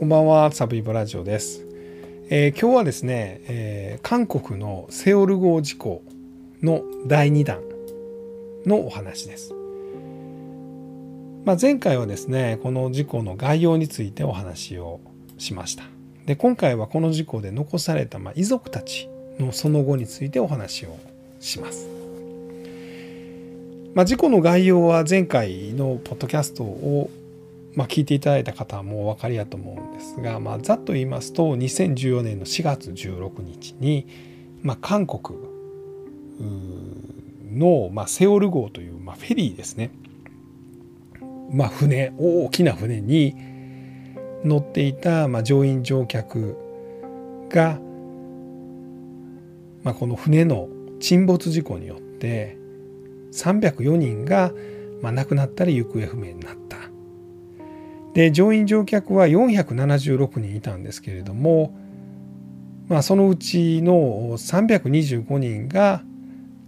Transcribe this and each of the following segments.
こんばんは、サブイボラジオです。えー、今日はですね、えー、韓国のセオル号事故の第2弾のお話です。まあ、前回はですね、この事故の概要についてお話をしました。で、今回はこの事故で残されたまあ遺族たちのその後についてお話をします。まあ、事故の概要は前回のポッドキャストをまあ、聞いていただいた方はもうお分かりやと思うんですが、まあ、ざっと言いますと2014年の4月16日に、まあ、韓国の、まあ、セオル号という、まあ、フェリーですね、まあ、船大きな船に乗っていた、まあ、乗員乗客が、まあ、この船の沈没事故によって304人が、まあ、亡くなったり行方不明になった。で乗員乗客は476人いたんですけれども、まあ、そのうちの325人が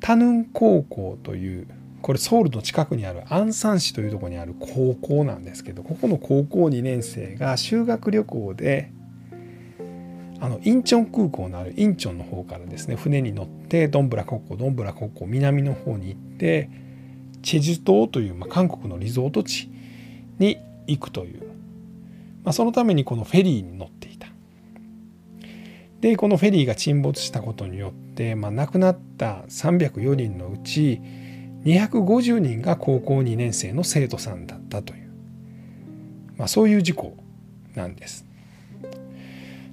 タヌン高校というこれソウルの近くにあるアンサン市というところにある高校なんですけどここの高校2年生が修学旅行であのインチョン空港のあるインチョンの方からですね船に乗ってドンブラ国交ドンブラ国交南の方に行ってチェジュ島という、まあ、韓国のリゾート地に行くという、まあ、そのためにこのフェリーに乗っていた。でこのフェリーが沈没したことによって、まあ、亡くなった304人のうち250人が高校2年生の生徒さんだったという、まあ、そういう事故なんです。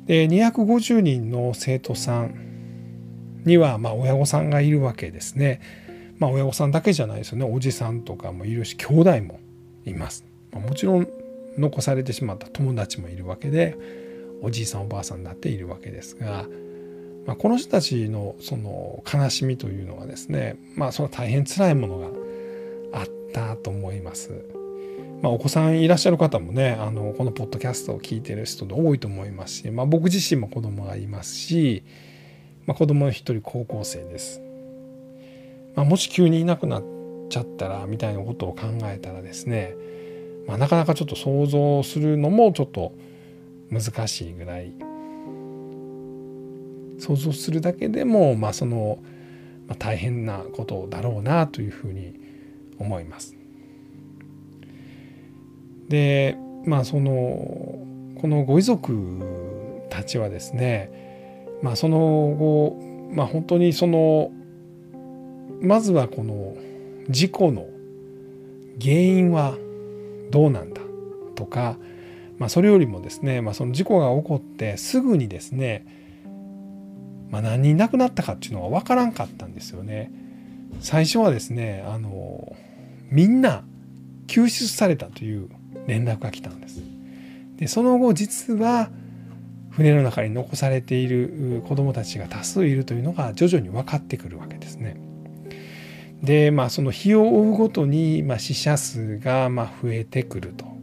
で250人の生徒さんにはまあ親御さんがいるわけですね。まあ親御さんだけじゃないですよねおじさんとかもいるし兄弟もいます。もちろん残されてしまった友達もいるわけでおじいさんおばあさんだっているわけですが、まあ、この人たちのその悲しみというのはですねまあその大変辛いものがあったと思います。まあ、お子さんいらっしゃる方もねあのこのポッドキャストを聞いてる人で多いと思いますし、まあ、僕自身も子供がいますし、まあ、子供の一人高校生です。まあ、もし急にいなくなっちゃったらみたいなことを考えたらですねまあ、なかなかちょっと想像するのもちょっと難しいぐらい想像するだけでも、まあ、その、まあ、大変なことだろうなというふうに思います。でまあそのこのご遺族たちはですね、まあ、その後、まあ、本当にそのまずはこの事故の原因はどうなんだとか、まあ、それよりもですね、まあ、その事故が起こってすぐにですね、まあ、何人亡くなったかっていうのは分からんかったんですよね。最初はですねあのみんな救出されたという連絡が来たんです。でその後実は船の中に残されている子どもたちが多数いるというのが徐々に分かってくるわけですね。でまあその日を追うごとに、まあ、死者数がまあ増えてくると。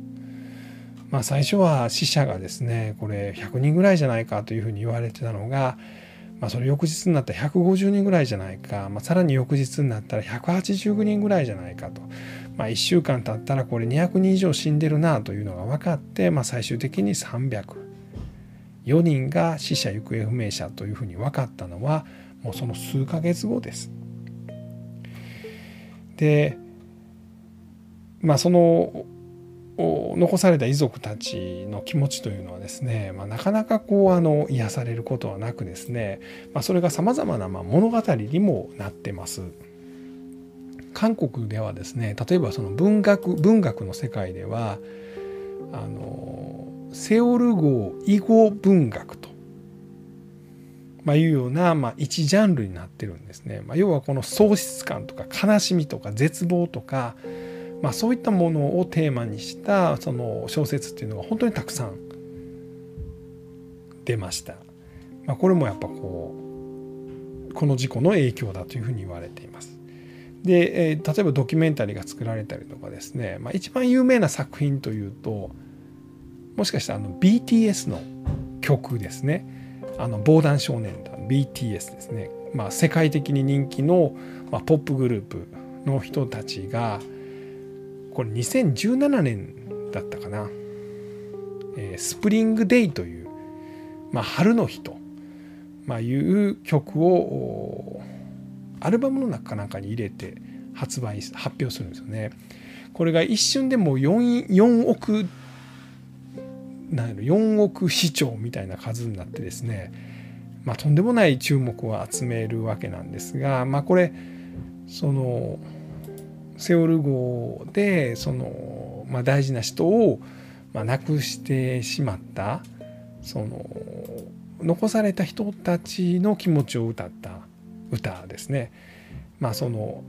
まあ、最初は死者がですねこれ100人ぐらいじゃないかというふうに言われてたのが、まあ、それ翌日になったら150人ぐらいじゃないか、まあ、さらに翌日になったら180人ぐらいじゃないかと、まあ、1週間経ったらこれ200人以上死んでるなというのが分かって、まあ、最終的に304人が死者行方不明者というふうに分かったのはもうその数ヶ月後です。でまあその残された遺族たちの気持ちというのはですね、まあ、なかなかこうあの癒されることはなくですね、まあ、それがさまざまな物語にもなってます。韓国ではですね例えばその文学文学の世界ではあのセオル号囲碁文学とまあ、いうような、まあ、一ジャンルになってるんですね。まあ、要はこの喪失感とか悲しみとか絶望とか、まあ、そういったものをテーマにしたその小説っていうのが本当にたくさん出ました。まあ、これもやっぱこうこの事故の影響だというふうに言われています。で、えー、例えばドキュメンタリーが作られたりとかですね、まあ、一番有名な作品というともしかしたらあの BTS の曲ですね。あの防弾少年団 BTS ですね、まあ、世界的に人気の、まあ、ポップグループの人たちがこれ2017年だったかな「えスプリングデイ」という、まあ、春の日と、まあ、いう曲をアルバムの中かなんかに入れて発売発表するんですよね。これが一瞬でも 4, 4億なんやろ4億視聴みたいな数になってですね、まあ、とんでもない注目を集めるわけなんですが、まあ、これそのセオル号でその、まあ、大事な人を、まあ、亡くしてしまったその残された人たちの気持ちを歌った歌ですね。まあ、その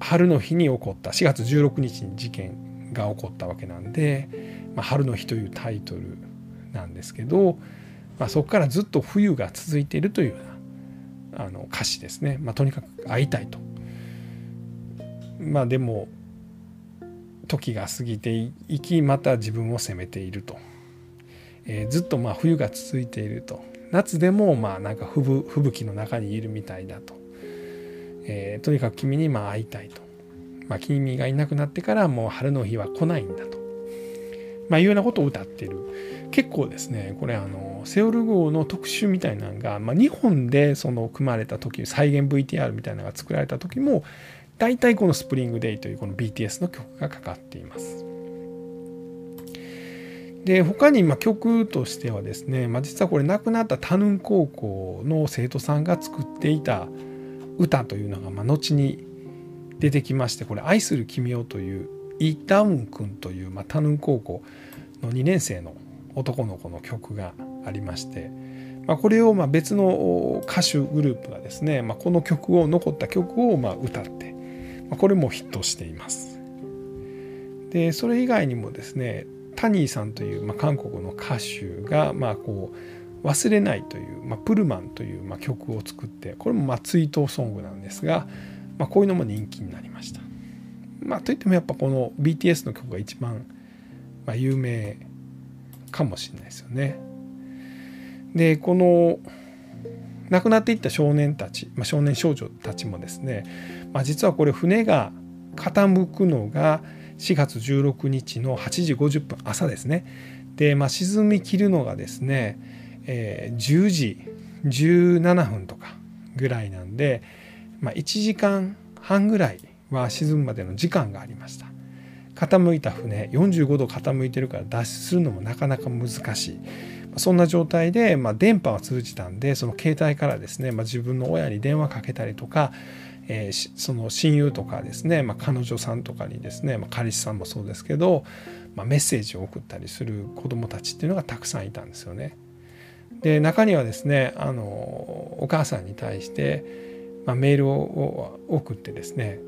春の日に起こった4月16日に事件が起こったわけなんで「まあ、春の日」というタイトルなんですけど、まあ、そこからずっと冬が続いているというようなあの歌詞ですね、まあ、とにかく会いたいと。まあでも時が過ぎていきまた自分を責めていると、えー、ずっとまあ冬が続いていると。夏でもまあなんか吹雪の中にいるみたいだと。えー、とにかく君にまあ会いたいと、まあ、君がいなくなってからもう春の日は来ないんだと、まあ、いうようなことを歌ってる結構ですねこれあのセオル号の特集みたいなのが、まあ、日本でその組まれた時再現 VTR みたいなのが作られた時も大体この「スプリングデイ」というこの BTS の曲がかかっています。で他にま曲としてはですね、まあ、実はこれ亡くなったタヌン高校の生徒さんが作っていた歌というのがま後に出てきましてこれ「愛する君を」というイ・ダウン君という、まあ、タヌン高校の2年生の男の子の曲がありまして、まあ、これをま別の歌手グループがですね、まあ、この曲を残った曲をま歌って、まこれもヒットしています。でそれ以外にもですねタニーさんという、ま韓国の歌手がまこう忘れないという、ま、プルマンという、ま、曲を作ってこれもま追悼ソングなんですが、ま、こういうのも人気になりました。まあ、といってもやっぱこの BTS の曲が一番、まあ、有名かもしれないですよね。でこの亡くなっていった少年たち、まあ、少年少女たちもですね、まあ、実はこれ船が傾くのが4月16日の8時50分朝ですね。で、まあ、沈みきるのがですねえー、10時17分とかぐらいなんで、まあ、1時間半ぐらいは沈むまでの時間がありました傾いた船45度傾いてるから脱出するのもなかなか難しいそんな状態で、まあ、電波は通じたんでその携帯からですね、まあ、自分の親に電話かけたりとか、えー、その親友とかですね、まあ、彼女さんとかにですね、ま、彼氏さんもそうですけど、ま、メッセージを送ったりする子どもたちっていうのがたくさんいたんですよね。で中にはですねあのお母さんに対して、ま、メールを送ってですね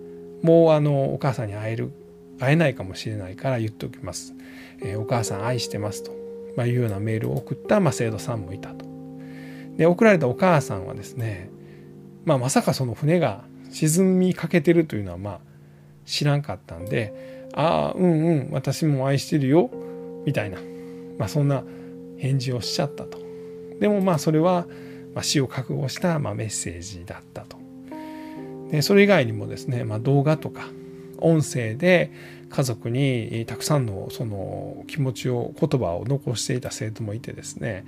もうあのお母さんに会える会えないかもしれないから言っておきます、えー、お母さん愛してますと、まあ、いうようなメールを送った、まあ、生徒さんもいたとで送られたお母さんはですね、まあ、まさかその船が沈みかけてるというのはまあ知らんかったんで「ああうんうん私も愛してるよ」みたいな、まあ、そんな返事をしちゃったと。でもまあそれは死を覚悟したまメッセージだったと。それ以外にもですね、まあ、動画とか音声で家族にたくさんのその気持ちを言葉を残していた生徒もいてですね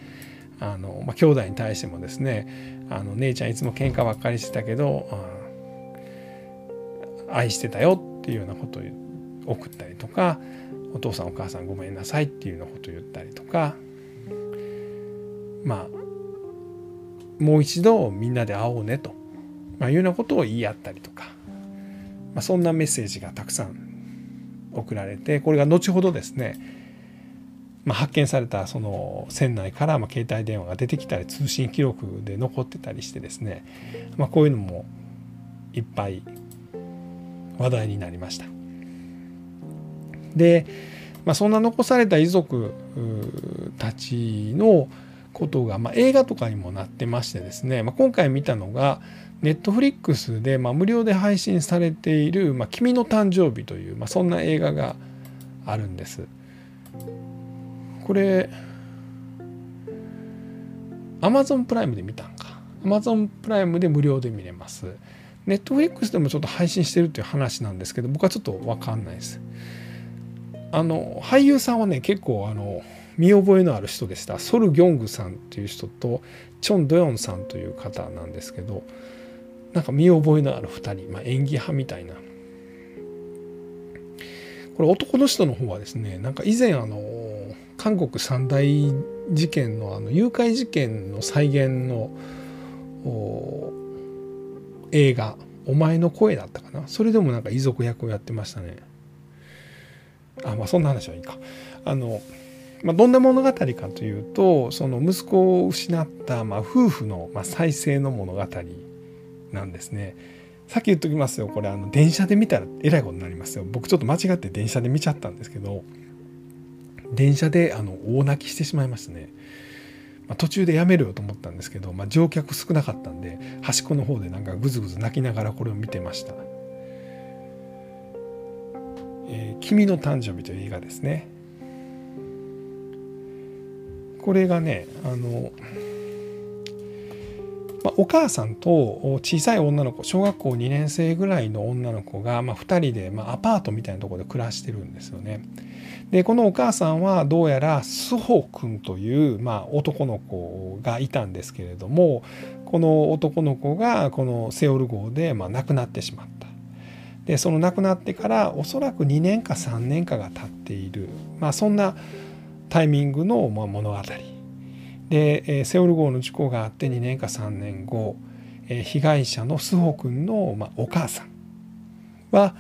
あの、まあ、兄弟に対してもですねあの姉ちゃんいつも喧嘩ばっかりしてたけど、愛してたよっていうようなことを送ったりとかお父さんお母さんごめんなさいっていうようなことを言ったりとかまあもう一度みんなで会おうねと、まあ、いうようなことを言い合ったりとか、まあ、そんなメッセージがたくさん送られてこれが後ほどですね、まあ、発見されたその船内からま携帯電話が出てきたり通信記録で残ってたりしてですね、まあ、こういうのもいっぱい話題になりました。で、まあ、そんな残された遺族たちのことが、まあ、映画とかにもなってましてですね、まあ、今回見たのがネットフリックスで、まあ、無料で配信されている「まあ、君の誕生日」という、まあ、そんな映画があるんです。これ Amazon プライムで見たんか Amazon プライムで無料で見れます。ネットフリックスでもちょっと配信してるっていう話なんですけど僕はちょっと分かんないです。あの俳優さんはね結構あの見覚えのある人でした。ソル・ギョングさんという人とチョン・ドヨンさんという方なんですけどなんか見覚えのある2人、まあ、演技派みたいな。これ男の人の方はですねなんか以前あの韓国三大事件のあの誘拐事件の再現の映画「お前の声」だったかな？それでもなんか遺族役をやってましたね。あまあそんな話はいいか。あの、まあ、どんな物語かというとその息子を失った、まあ、夫婦の、まあ、再生の物語なんですね。さっき言っときますよ。これあの電車で見たらえらいことになりますよ。僕ちょっと間違って電車で見ちゃったんですけど電車であの大泣きしてしまいましたね、まあ、途中でやめるよと思ったんですけど、まあ、乗客少なかったんで端っこの方でなんかぐずぐず泣きながらこれを見てました「えー、君の誕生日」という映画ですね。これがねあのまあ、お母さんと小さい女の子小学校2年生ぐらいの女の子が、まあ、2人で、まあ、アパートみたいなとこで暮らしてるんですよね。でこのお母さんはどうやらスホ君という、まあ、男の子がいたんですけれどもこの男の子がこのセオル号で、まあ、亡くなってしまった。でその亡くなってからおそらく2年か3年かが経っている、まあ、そんなタイミングの、ま、物語。でセオル号の事故があって2年か3年後被害者のスホ君の、ま、お母さん。は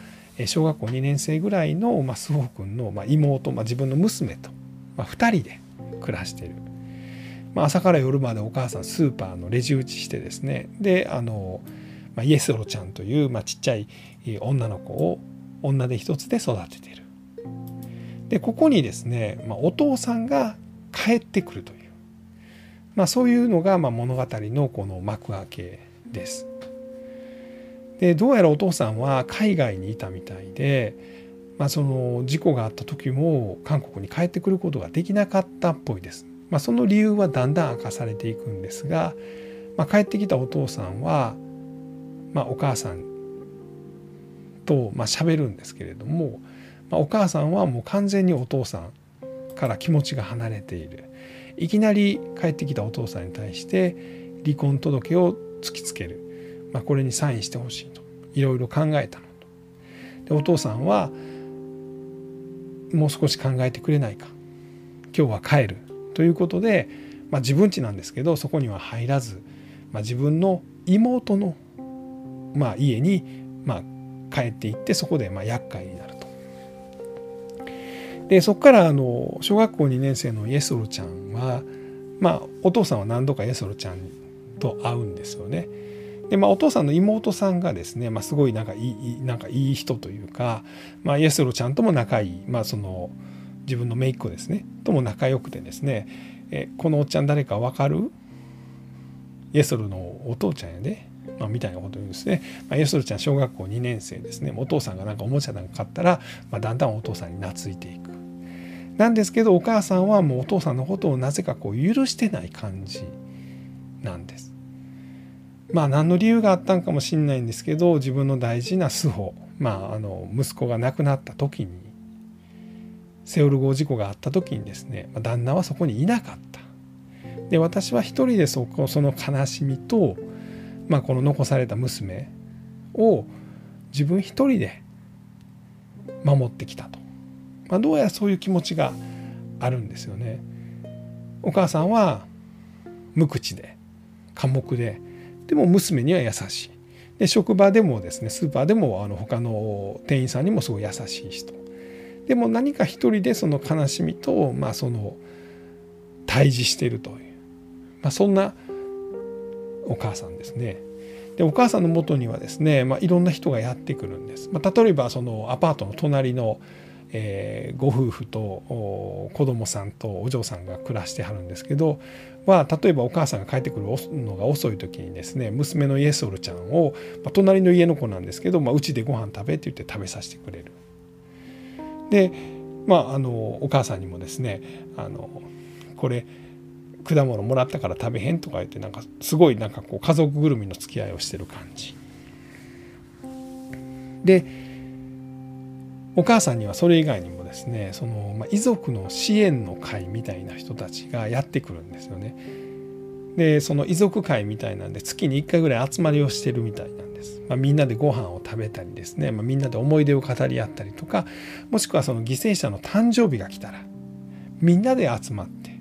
小学校2年生ぐらいの、まあ、スホ君の、ま、妹、ま、自分の娘と、ま、2人で暮らしている、ま、朝から夜までお母さんスーパーのレジ打ちしてですね。であの、ま、イエスロちゃんという、ま、ちっちゃい女の子を女で一つで育てている。でここにですね、まあ、お父さんが帰ってくるというまあ、そういうのがま物語のこの幕開けです。でどうやらお父さんは海外にいたみたいで、まあ、その事故があった時も韓国に帰ってくることができなかったっぽいです。まあ、その理由はだんだん明かされていくんですが、まあ、帰ってきたお父さんは、まあ、お母さんとまあ喋るんですけれども、まあ、お母さんはもう完全にお父さんから気持ちが離れている。いきなり帰ってきたお父さんに対して離婚届を突きつける、まあ、これにサインしてほしいと。いろいろ考えたのと。でお父さんはもう少し考えてくれないか。今日は帰る。ということで、まあ、自分家なんですけどそこには入らず、まあ、自分の妹の、まあ、家に、まあ、帰っていってそこでまあ厄介になる。でそこからあの小学校2年生のイエスロちゃんは、まあ、お父さんは何度かイエスロちゃんと会うんですよね。でまあ、お父さんの妹さんがですね、まあ、すごいなんかいいなんかいい人というか、まあ、イエスロちゃんとも仲いい、まあ、その自分の姪っ子ですね。とも仲良くてですねえこのおっちゃん誰か分かる？イエスロのお父ちゃんやで、まあ、みたいなこと言うんですね、まあ、イエスロちゃん小学校2年生ですね。お父さんがなんかおもちゃなんか買ったら、まあ、だんだんお父さんに懐いていく。なんですけどお母さんはもうお父さんのことをなぜかこう許してない感じなんです。まあ何の理由があったんかもしれないんですけど自分の大事な素穂、まあ、あの息子が亡くなった時にセオル号事故があった時にですね旦那はそこにいなかった。で私は一人でそこその悲しみと、まあ、この残された娘を自分一人で守ってきたと。まあ、どうやらそういう気持ちがあるんですよね。お母さんは無口で寡黙ででも娘には優しい。で職場でもですねスーパーでもあの他の店員さんにもすごい優しい人。でも何か一人でその悲しみと、まあ、その対峙しているという、まあ、そんなお母さんですね。でお母さんのもとにはですね、まあ、いろんな人がやってくるんです。まあ、例えばそのアパートの隣のえー、ご夫婦と子供さんとお嬢さんが暮らしてはるんですけどは例えばお母さんが帰ってくるのが遅い時にですね娘のイエソルちゃんを、まあ、隣の家の子なんですけどうち、でご飯食べって言って食べさせてくれる。でまああのお母さんにもですねあのこれ果物もらったから食べへんとか言ってなんかすごいなんかこう家族ぐるみの付き合いをしてる感じ。でお母さんにはそれ以外にもですねその、まあ、遺族の支援の会みたいな人たちがやってくるんですよね。でその遺族会みたいなんで月に1回ぐらい集まりをしてるみたいなんです。まあ、みんなでご飯を食べたりですね、まあ、みんなで思い出を語り合ったりとかもしくはその犠牲者の誕生日が来たらみんなで集まって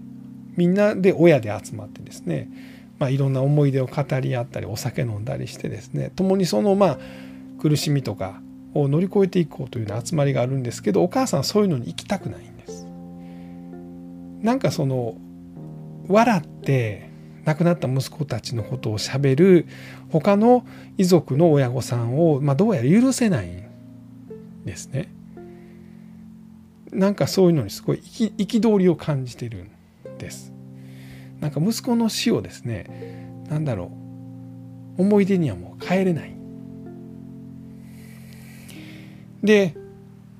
みんなで親で集まってですね、まあ、いろんな思い出を語り合ったりお酒飲んだりしてですね共にそのまあ苦しみとかを乗り越えていこうというような集まりがあるんですけどお母さんはそういうのに行きたくないんです。なんかその笑って亡くなった息子たちのことをしゃべる他の遺族の親御さんを、まあ、どうやら許せないんですね。なんかそういうのにすごい憤りを感じてるんです。なんか息子の死をですね何だろう思い出にはもう帰れない。で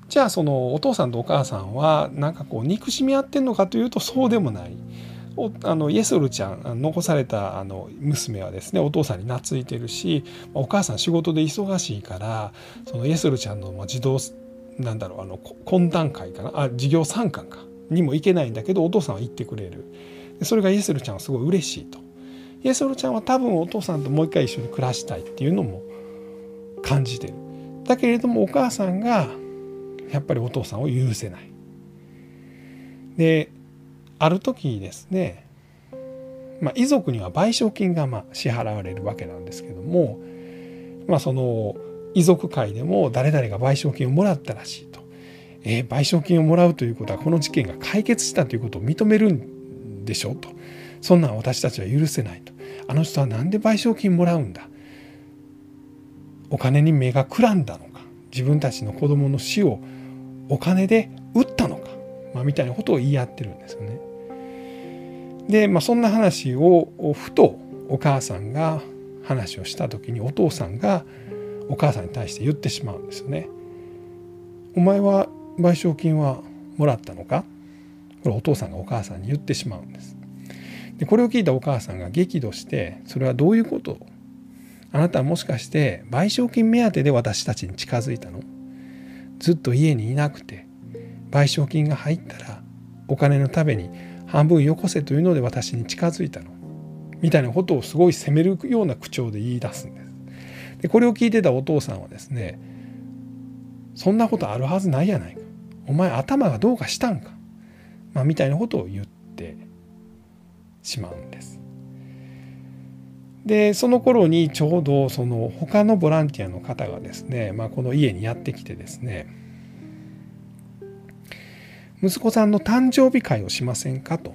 じゃあそのお父さんとお母さんはなんかこう憎しみ合ってんのかというとそうでもない。あのイエソルちゃん残されたあの娘はですねお父さんに懐いてるしお母さん仕事で忙しいからそのイエソルちゃんの児童なんだろうあの懇談会かな？あ授業参観か？にも行けないんだけどお父さんは行ってくれる。それがイエソルちゃんはすごい嬉しいと。イエソルちゃんは多分お父さんともう一回一緒に暮らしたいっていうのも感じてる。だけれどもお母さんがやっぱりお父さんを許せないである時ですね、まあ、遺族には賠償金がまあ支払われるわけなんですけども、まあ、その遺族会でも誰々が賠償金をもらったらしいと。えー、賠償金をもらうということはこの事件が解決したということを認めるんでしょうと。そんなん私たちは許せないと。あの人は何で賠償金もらうんだ。お金に目がくらんだのか。自分たちの子供の死をお金で売ったのか。まあ、みたいなことを言い合ってるんですよね。で、まあ、そんな話をふとお母さんが話をした時にお父さんがお母さんに対して言ってしまうんですよね。お前は賠償金はもらったのか？これお父さんがお母さんに言ってしまうんです。でこれを聞いたお母さんが激怒してそれはどういうことあなたはもしかして賠償金目当てで私たちに近づいたの？ずっと家にいなくて賠償金が入ったらお金のために半分よこせというので私に近づいたの？みたいなことをすごい責めるような口調で言い出すんです。でこれを聞いてたお父さんはですねそんなことあるはずないやないかお前頭がどうかしたんか、まあ、みたいなことを言ってしまうんです。でその頃にちょうどその他のボランティアの方がですね、まあ、この家にやってきてですね息子さんの誕生日会をしませんかと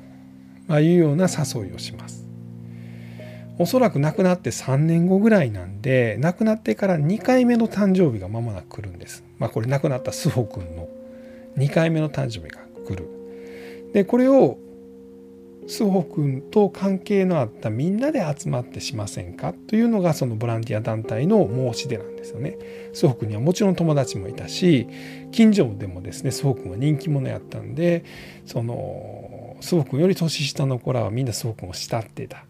いうような誘いをします。おそらく亡くなって3年後ぐらいなんで亡くなってから2回目の誕生日が間もなく来るんです。まあこれ亡くなった須保君の2回目の誕生日が来る。でこれを須保君と関係のあったみんなで集まってしませんかというのがそのボランティア団体の申し出なんですよね。須保君にはもちろん友達もいたし近所でもですね須保君は人気者やったんでその須保君より年下の子らはみんな須保君を慕ってた。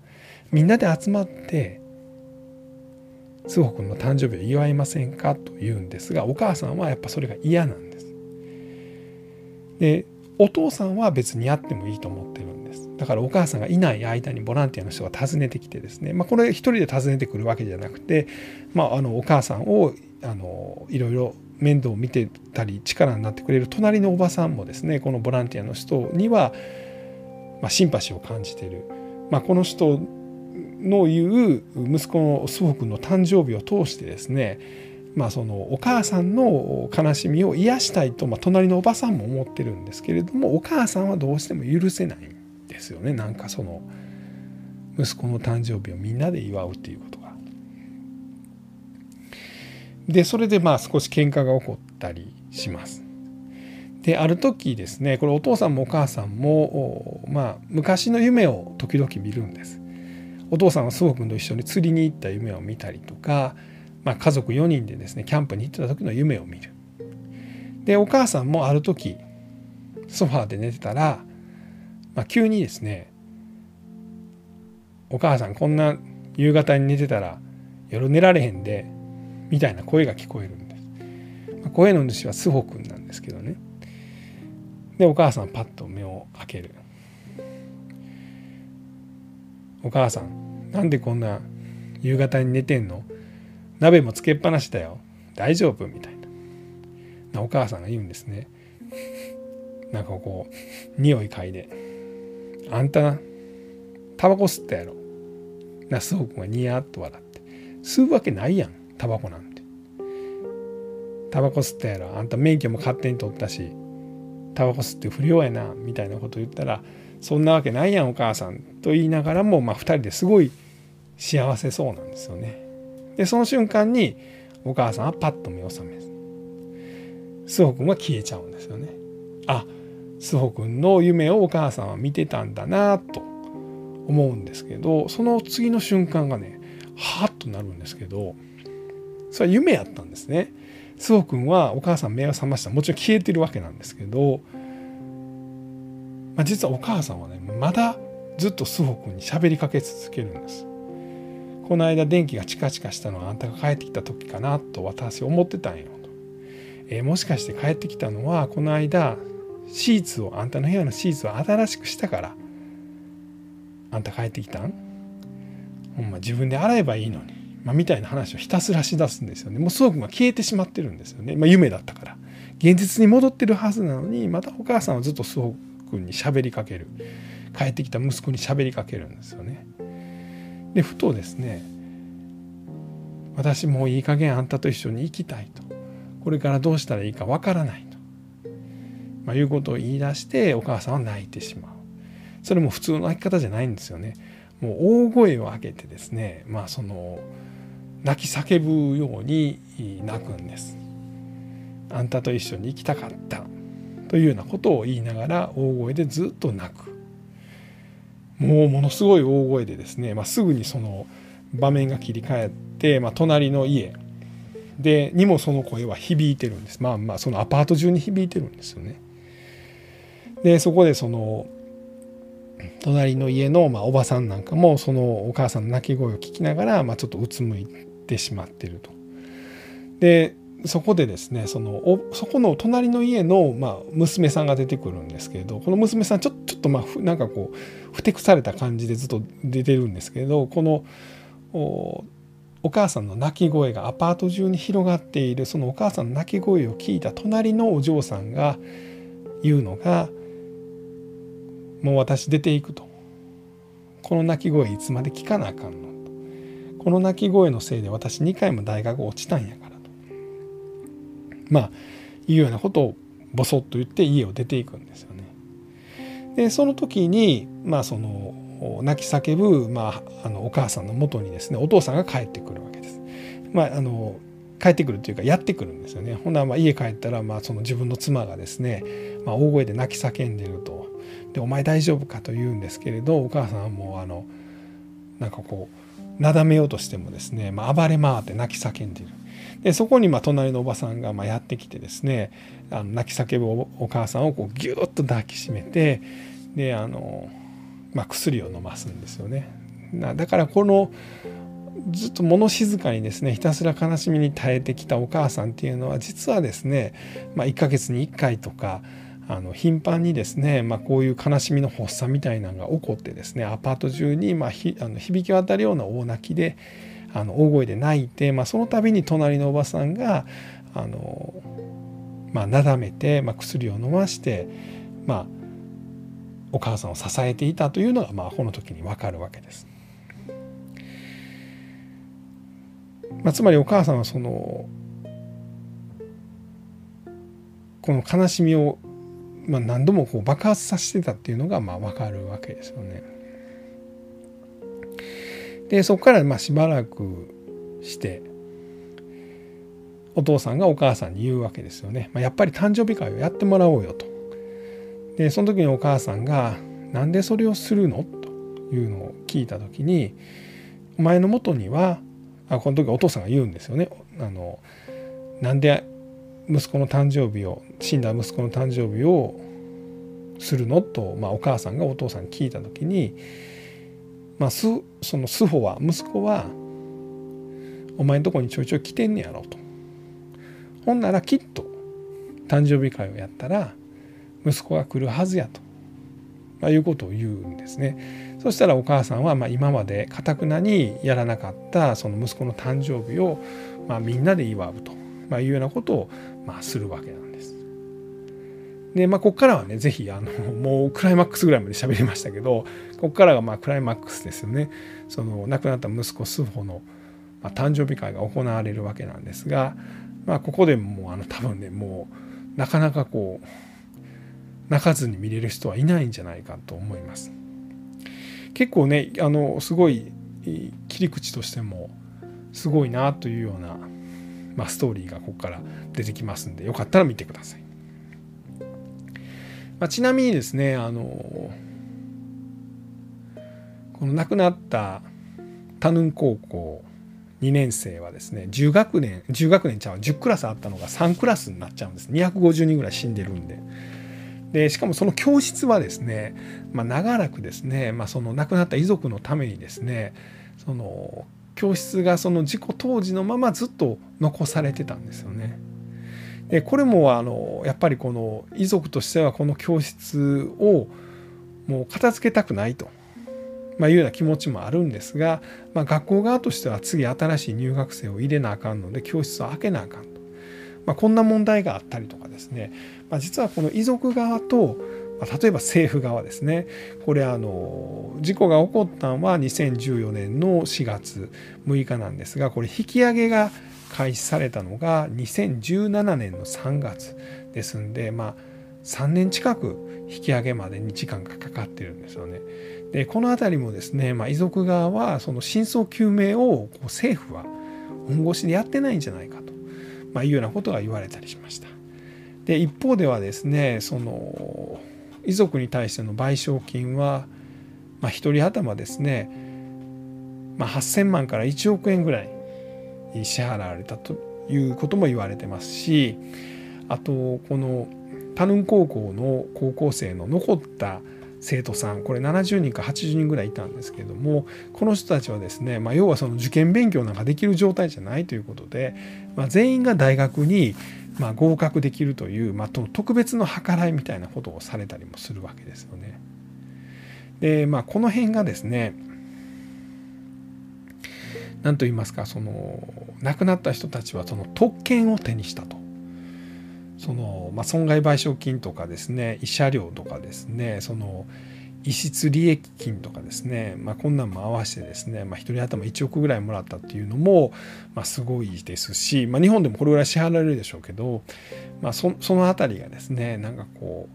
みんなで集まって須保君の誕生日を祝いませんかと言うんですがお母さんはやっぱそれが嫌なんです。でお父さんは別にやってもいいと思ってるんですだからお母さんがいない間にボランティアの人が訪ねてきてですね、まあ、これ一人で訪ねてくるわけじゃなくて、まあ、あのお母さんをあのいろいろ面倒を見てたり力になってくれる隣のおばさんもですねこのボランティアの人には、まあ、シンパシーを感じてる、まあ、この人の言う息子の祖父君の誕生日を通してですねまあ、そのお母さんの悲しみを癒したいと、まあ、隣のおばさんも思ってるんですけれどもお母さんはどうしても許せない。ですよねなんかその息子の誕生日をみんなで祝うっていうことが。でそれでまあ少し喧嘩が起こったりします。である時ですねこれお父さんもお母さんもまあ昔の夢を時々見るんです。お父さんはすごくと一緒に釣りに行った夢を見たりとかまあ、家族4人でですねキャンプに行ってた時の夢を見る。でお母さんもある時ソファーで寝てたら、まあ、急にですね「お母さんこんな夕方に寝てたら夜寝られへんで」みたいな声が聞こえるんです。まあ、声の主はスホ君なんですけどね。でお母さんパッと目を開ける。お母さんなんでこんな夕方に寝てんの？鍋もつけっぱなしだよ。大丈夫？みたいなお母さんが言うんですね。なんかこう匂い嗅いで「あんたタバコ吸ったやろ」なすごくがニヤッと笑って「吸うわけないやんタバコなんて」「タバコ吸ったやろあんた免許も勝手に取ったしタバコ吸って不良やな」みたいなこと言ったら「そんなわけないやんお母さん」と言いながらも、まあ、2人ですごい幸せそうなんですよね。でその瞬間にお母さんはパッと目を覚める。須保君は消えちゃうんですよね。あ須保君の夢をお母さんは見てたんだなと思うんですけどその次の瞬間がねはっとなるんですけどそれは夢やったんですね。須保君はお母さん目を覚ましたもちろん消えてるわけなんですけど、まあ、実はお母さんはねまだずっと須保君に喋りかけ続けるんです。この間電気がチカチカしたのはあんたが帰ってきた時かなと私思ってたんよと、えー、もしかして帰ってきたのはこの間シーツをあんたの部屋のシーツを新しくしたから。あんた帰ってきたん？ほんま自分で洗えばいいのに、まあ、みたいな話をひたすらしだすんですよね。もうすごくま消えてしまってるんですよね、まあ、夢だったから。現実に戻ってるはずなのにまたお母さんはずっとすごくんに喋りかける。帰ってきた息子に喋りかけるんですよね。でふとですね私もういい加減あんたと一緒に生きたいと。これからどうしたらいいかわからない、まあ、いうことを言い出してお母さんは泣いてしまう。それも普通の泣き方じゃないんですよね。もう大声を上げてですねまあその泣き叫ぶように泣くんです。あんたと一緒に生きたかった。というようなことを言いながら大声でずっと泣く。もうものすごい大声でですね、まあ、すぐにその場面が切り替えて、まあ、隣の家。でにもその声は響いてるんです。まあまあそのアパート中に響いてるんですよね。でそこでその隣の家の、ま、おばさんなんかもそのお母さんの泣き声を聞きながら、ま、ちょっとうつむいてしまってると。でそこでですねそのそこの隣の家の、ま、娘さんが出てくるんですけれどこの娘さんちょちょっとまあなんかこうふてくされた感じでずっと出てるんですけれどこのおお母さんの泣き声がアパート中に広がっているそのお母さんの泣き声を聞いた隣のお嬢さんが言うのが「もう私出ていく」と「この泣き声いつまで聞かなあかんの」「この泣き声のせいで私2回も大学落ちたんやからと」まあいうようなことをボソッと言って家を出ていくんですよね。でその時にまあその泣き叫ぶ、まあ、あのお母さんのもとにですねお父さんが帰ってくるわけです。まああの帰ってくるというかやってくるんですよね。ほんならまあ家帰ったらまあその自分の妻がですね、まあ、大声で泣き叫んでると。で「お前大丈夫か?」と言うんですけれどお母さんはもうあのなんかこうなだめようとしてもですね、まあ、暴れ回って泣き叫んでいる。でそこにま隣のおばさんがまやってきてですねあの泣き叫ぶお母さんをこうギュッと抱きしめてであの、まあ、薬を飲ますんですよね。だからこのずっと物静かにですねひたすら悲しみに耐えてきたお母さんっていうのは実はですね、まあ、1ヶ月に1回とかあの頻繁にですね、まあ、こういう悲しみの発作みたいなのが起こってですねアパート中にまあひあの響き渡るような大泣きであの大声で泣いて、まあ、その度に隣のおばさんがあの、まあ、なだめて、まあ、薬を飲まして、まあ、お母さんを支えていたというのが、まあ、この時に分かるわけです。まあ、つまりお母さんはそのこの悲しみを、まあ、何度もこう爆発させてたっていうのがまあ分かるわけですよね。でそこからまあしばらくしてお父さんがお母さんに言うわけですよね、まあ、やっぱり誕生日会をやってもらおうよとでその時にお母さんが「なんでそれをするの?」というのを聞いた時に「お前のもとには」あこの時お父さんが言うんですよねあのなんで息子の誕生日を死んだ息子の誕生日をするの？と、まあ、お母さんがお父さんに聞いた時にまあ、その祖母は息子はお前のとこにちょいちょい来てんねやろと。ほんならきっと誕生日会をやったら息子が来るはずやと、まあ、いうことを言うんですね。そしたらお母さんはま今までかたくなにやらなかったその息子の誕生日をまみんなで祝うと、まあいうようなことをまあするわけなんです。でまあここからはね是非あの もうクライマックスぐらいまで喋りましたけどここからがまあクライマックスですよね。その亡くなった息子スホの、まあ誕生日会が行われるわけなんですが、まあ、ここでもうあの多分ねもうなかなかこう泣かずに見れる人はいないんじゃないかと思います。結構ねあのすごい切り口としてもすごいなというような、まあ、ストーリーがここから出てきますんでよかったら見てください。まあ、ちなみにですねあのこの亡くなったタヌン高校2年生はですね10学年10学年ちゃう10クラスあったのが3クラスになっちゃうんです250人ぐらい死んでるんで。でしかもその教室はですね、まあ、長らくですね、まあ、その亡くなった遺族のためにですねその教室がその事故当時のままずっと残されてたんですよね。でこれもあのやっぱりこの遺族としてはこの教室をもう片付けたくないと、まあ、いうような気持ちもあるんですが、まあ、学校側としては次新しい入学生を入れなあかんので教室を開けなあかんと、まあ、こんな問題があったりとかですね、まあ、実はこの遺族側と例えば政府側ですねこれあの事故が起こったのは2014年の4月6日なんですがこれ引き上げが開始されたのが2017年の3月ですんでまあ3年近く引き上げまでに時間がかかってるんですよね。でこの辺りもですね、まあ、遺族側はその真相究明をこう政府は本腰でやってないんじゃないかと、まあ、いうようなことが言われたりしました。で一方ではですねその遺族に対しての賠償金は、まあ、1人頭ですね、まあ、8,000万から1億円ぐらい支払われたということも言われてますしあとこのタヌン高校の高校生の残った生徒さんこれ70人か80人ぐらいいたんですけどもこの人たちはですね、まあ、要はその受験勉強なんかできる状態じゃないということで、まあ、全員が大学にまあ、合格できるという、まあ、特別の計らいみたいなことをされたりもするわけですよね。でまあこの辺がですね何と言いますかその亡くなった人たちはその特権を手にしたと。そのまあ、損害賠償金とかですね慰謝料とかですねその逸失利益金とかですね、まあ、こんなんも合わせてですね、まあ、1人頭1億ぐらいもらったっていうのも、まあ、すごいですし、まあ、日本でもこれぐらい支払われるでしょうけど、まあそ、その辺りがですねなんかこ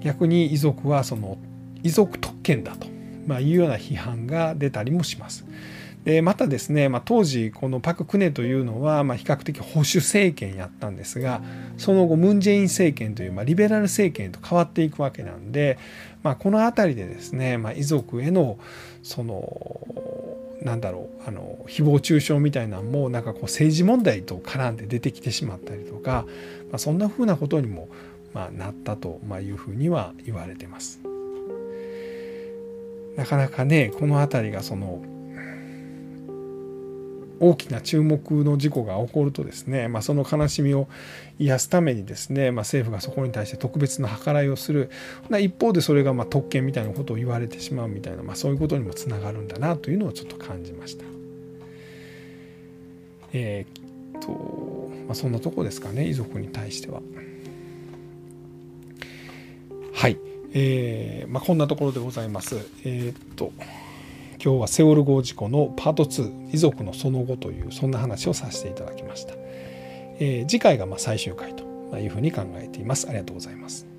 う逆に遺族はその遺族特権だと、まあ、いうような批判が出たりもします。でまたですね、まあ、当時このパク・クネというのは、まあ、比較的保守政権やったんですがその後ムン・ジェイン政権という、まあ、リベラル政権と変わっていくわけなんで、まあ、この辺りでですね、まあ、遺族へのそのなんだろうあの誹謗中傷みたいなのもなんかこう政治問題と絡んで出てきてしまったりとか、まあ、そんなふうなことにも、まあ、なったというふうには言われてます。なかなかねこの辺りがその大きな注目の事故が起こるとですね、まあ、その悲しみを癒すためにですね、まあ、政府がそこに対して特別な計らいをする一方でそれがまあ特権みたいなことを言われてしまうみたいな、まあ、そういうことにもつながるんだなというのをちょっと感じました。えー、っと、まあ、そんなとこですかね遺族に対しては。はい、えーまあ、こんなところでございます。えー、っと今日はセオル号事故のパート2遺族のその後というそんな話をさせていただきました、えー、次回がま最終回というふうに考えています。ありがとうございます。